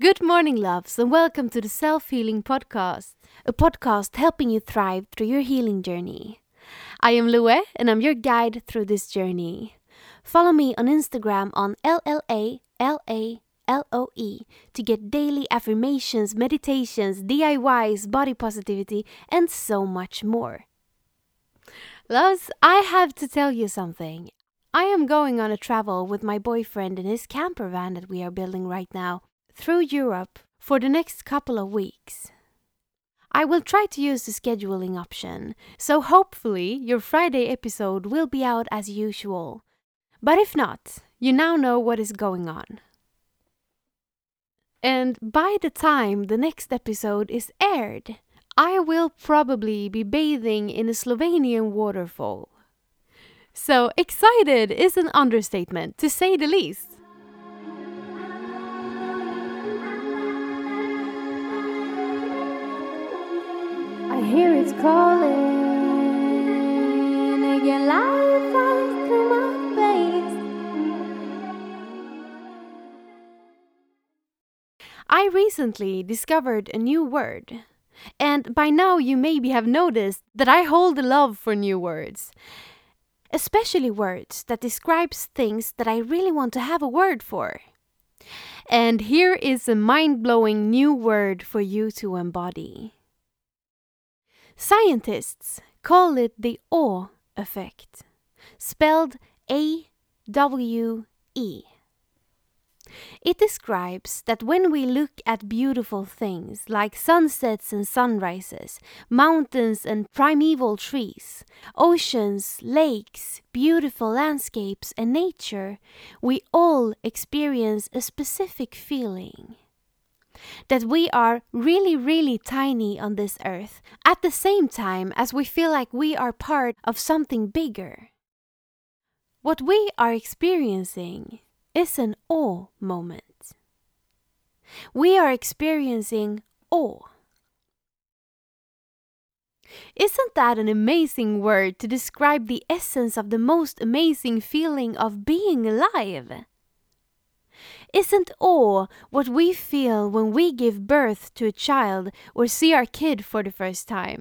Good morning, loves, and welcome to the Self Healing Podcast, a podcast helping you thrive through your healing journey. I am Lue, and I'm your guide through this journey. Follow me on Instagram on LLALALOE to get daily affirmations, meditations, DIYs, body positivity, and so much more. Loves, I have to tell you something. I am going on a travel with my boyfriend in his camper van that we are building right now through Europe for the next couple of weeks. I will try to use the scheduling option, so hopefully your Friday episode will be out as usual. But if not, you now know what is going on. And by the time the next episode is aired, I will probably be bathing in a Slovenian waterfall. So excited is an understatement, to say the least. I recently discovered a new word. And by now you maybe have noticed that I hold a love for new words. Especially words that describes things that I really want to have a word for. And here is a mind-blowing new word for you to embody. Scientists call it the awe effect, spelled A W E. It describes that when we look at beautiful things like sunsets and sunrises, mountains and primeval trees, oceans, lakes, beautiful landscapes, and nature, we all experience a specific feeling. That we are really, really tiny on this earth at the same time as we feel like we are part of something bigger. What we are experiencing is an awe moment. We are experiencing awe. Isn't that an amazing word to describe the essence of the most amazing feeling of being alive? Isn't awe what we feel when we give birth to a child or see our kid for the first time?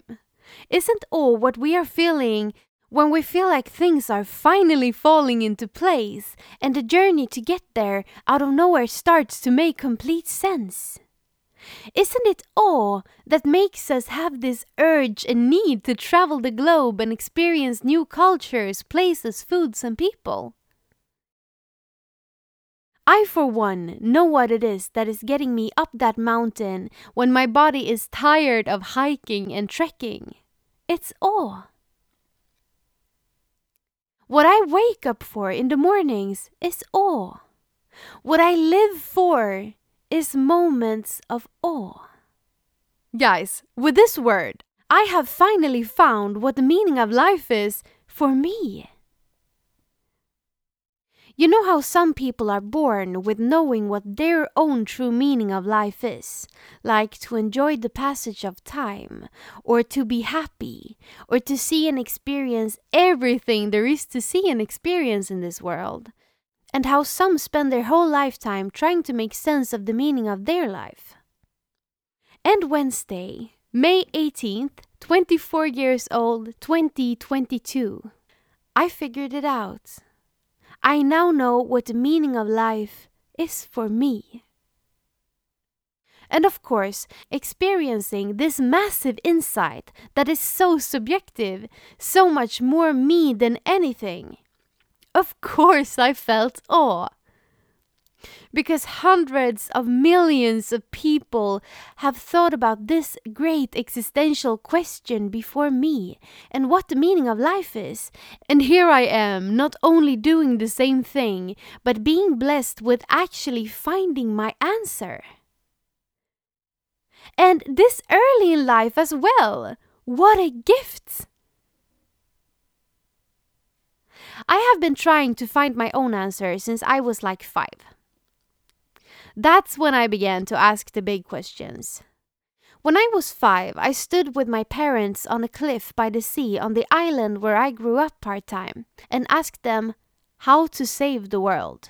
Isn't awe what we are feeling when we feel like things are finally falling into place and the journey to get there out of nowhere starts to make complete sense? Isn't it awe that makes us have this urge and need to travel the globe and experience new cultures, places, foods, and people? I, for one, know what it is that is getting me up that mountain when my body is tired of hiking and trekking. It's awe. What I wake up for in the mornings is awe. What I live for is moments of awe. Guys, with this word, I have finally found what the meaning of life is for me. You know how some people are born with knowing what their own true meaning of life is, like to enjoy the passage of time, or to be happy, or to see and experience everything there is to see and experience in this world, and how some spend their whole lifetime trying to make sense of the meaning of their life. And Wednesday, May 18th, 24 years old, 2022, I figured it out. I now know what the meaning of life is for me. And of course, experiencing this massive insight that is so subjective, so much more me than anything. Of course, I felt awe because hundreds of millions of people have thought about this great existential question before me and what the meaning of life is. And here I am, not only doing the same thing, but being blessed with actually finding my answer. And this early in life as well. What a gift! I have been trying to find my own answer since I was like five. That's when I began to ask the big questions. When I was five, I stood with my parents on a cliff by the sea on the island where I grew up part time and asked them how to save the world.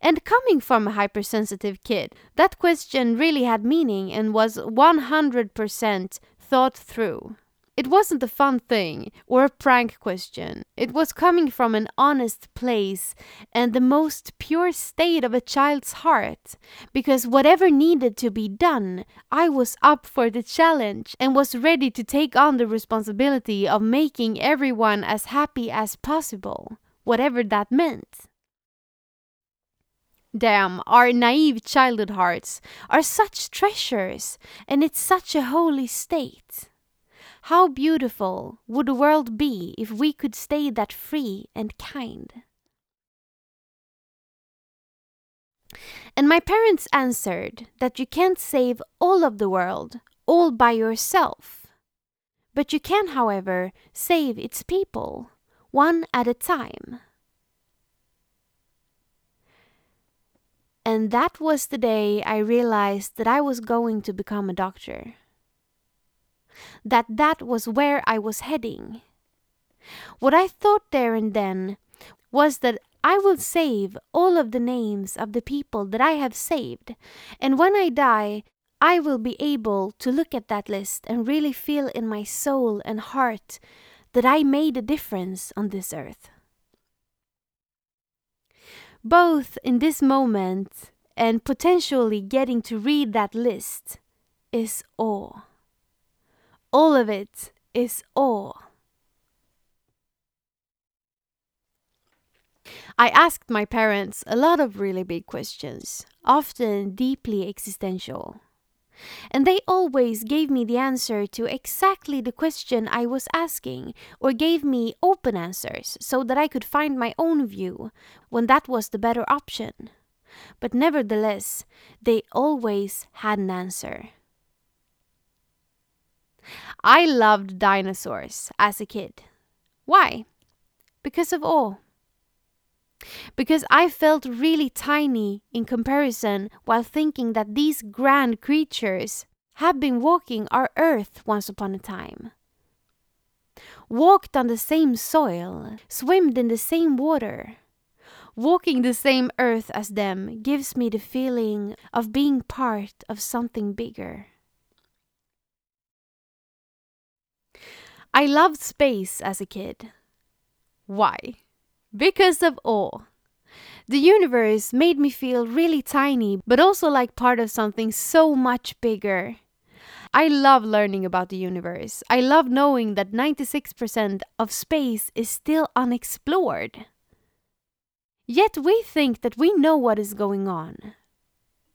And coming from a hypersensitive kid, that question really had meaning and was 100% thought through. It wasn't a fun thing or a prank question. It was coming from an honest place and the most pure state of a child's heart. Because whatever needed to be done, I was up for the challenge and was ready to take on the responsibility of making everyone as happy as possible, whatever that meant. Damn, our naive childhood hearts are such treasures, and it's such a holy state. How beautiful would the world be if we could stay that free and kind? And my parents answered that you can't save all of the world all by yourself. But you can, however, save its people, one at a time. And that was the day I realized that I was going to become a doctor. That that was where I was heading. What I thought there and then was that I will save all of the names of the people that I have saved, and when I die, I will be able to look at that list and really feel in my soul and heart that I made a difference on this earth both in this moment and potentially getting to read that list is awe. All of it is awe. I asked my parents a lot of really big questions, often deeply existential. And they always gave me the answer to exactly the question I was asking, or gave me open answers so that I could find my own view when that was the better option. But nevertheless, they always had an answer. I loved dinosaurs as a kid. Why? Because of awe because I felt really tiny in comparison while thinking that these grand creatures have been walking our earth once upon a time. Walked on the same soil, swimmed in the same water. Walking the same earth as them gives me the feeling of being part of something bigger. I loved space as a kid. Why? because of awe. The universe made me feel really tiny, but also like part of something so much bigger. I love learning about the universe. I love knowing that 96% of space is still unexplored. Yet we think that we know what is going on.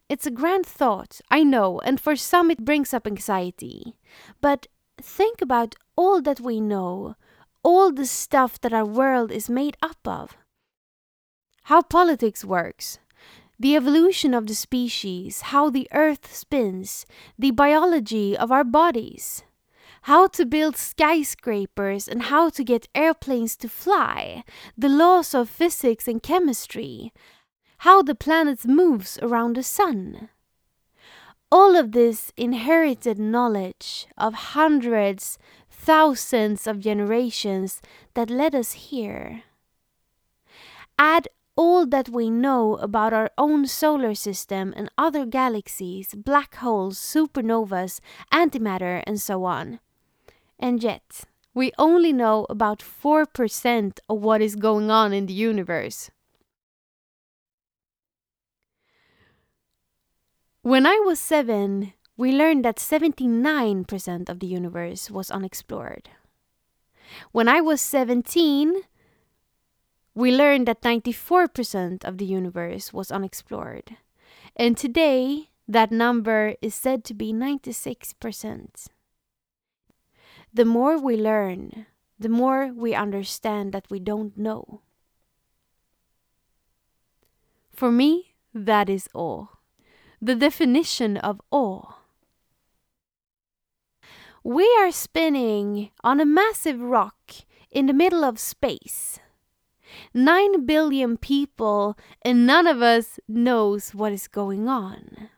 It's a grand thought, I know, and for some it brings up anxiety. But think about all that we know, all the stuff that our world is made up of. How politics works, the evolution of the species, how the earth spins, the biology of our bodies, how to build skyscrapers and how to get airplanes to fly, the laws of physics and chemistry, how the planets moves around the sun. All of this inherited knowledge of hundreds, thousands of generations that led us here. Add all that we know about our own solar system and other galaxies, black holes, supernovas, antimatter, and so on. And yet, we only know about 4% of what is going on in the universe. When I was seven, we learned that 79% of the universe was unexplored. When I was 17, we learned that 94% of the universe was unexplored. And today, that number is said to be 96%. The more we learn, the more we understand that we don't know. For me, that is awe. The definition of awe we are spinning on a massive rock in the middle of space. Nine billion people, and none of us knows what is going on.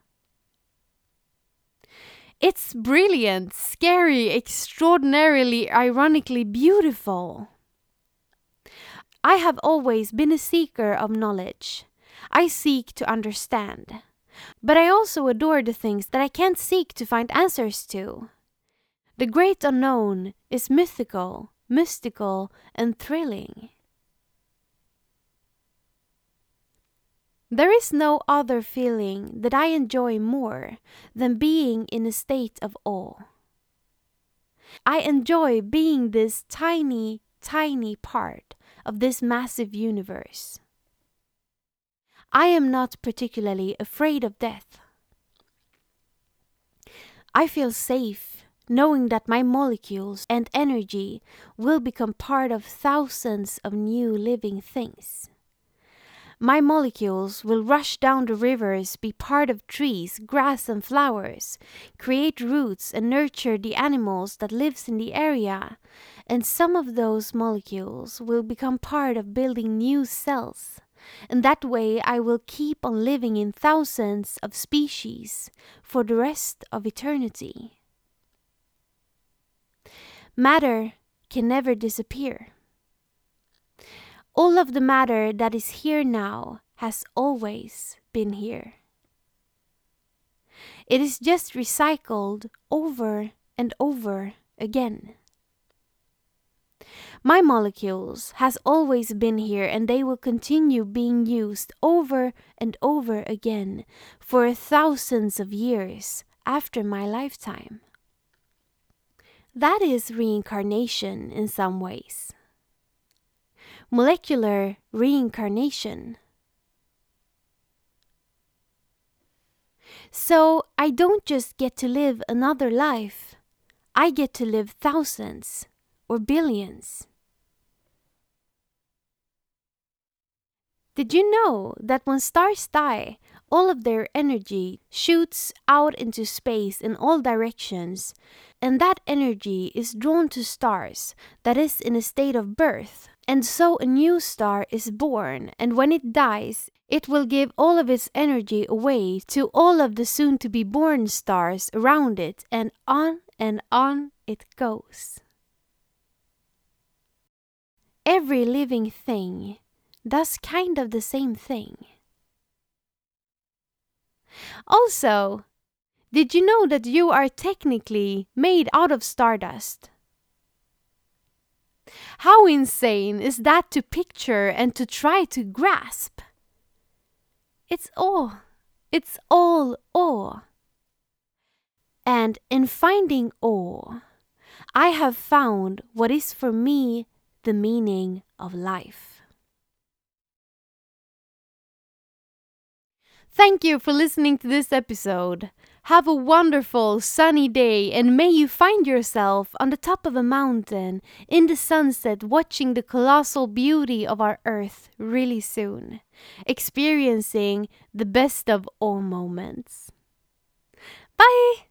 It's brilliant, scary, extraordinarily, ironically beautiful. I have always been a seeker of knowledge. I seek to understand. But I also adore the things that I can't seek to find answers to. The great unknown is mythical, mystical, and thrilling. There is no other feeling that I enjoy more than being in a state of awe. I enjoy being this tiny, tiny part of this massive universe. I am not particularly afraid of death. I feel safe knowing that my molecules and energy will become part of thousands of new living things. My molecules will rush down the rivers, be part of trees, grass and flowers, create roots and nurture the animals that lives in the area. And some of those molecules will become part of building new cells. And that way I will keep on living in thousands of species for the rest of eternity. Matter can never disappear. All of the matter that is here now has always been here. It is just recycled over and over again. My molecules has always been here and they will continue being used over and over again for thousands of years after my lifetime. That is reincarnation in some ways molecular reincarnation. So I don't just get to live another life, I get to live thousands or billions. Did you know that when stars die, all of their energy shoots out into space in all directions, and that energy is drawn to stars that is in a state of birth and so a new star is born, and when it dies, it will give all of its energy away to all of the soon to be born stars around it, and on and on it goes. Every living thing does kind of the same thing. Also, did you know that you are technically made out of stardust? How insane is that to picture and to try to grasp? It's awe. It's all awe. And in finding awe, I have found what is for me the meaning of life. Thank you for listening to this episode. Have a wonderful sunny day and may you find yourself on the top of a mountain in the sunset watching the colossal beauty of our earth really soon, experiencing the best of all moments. Bye!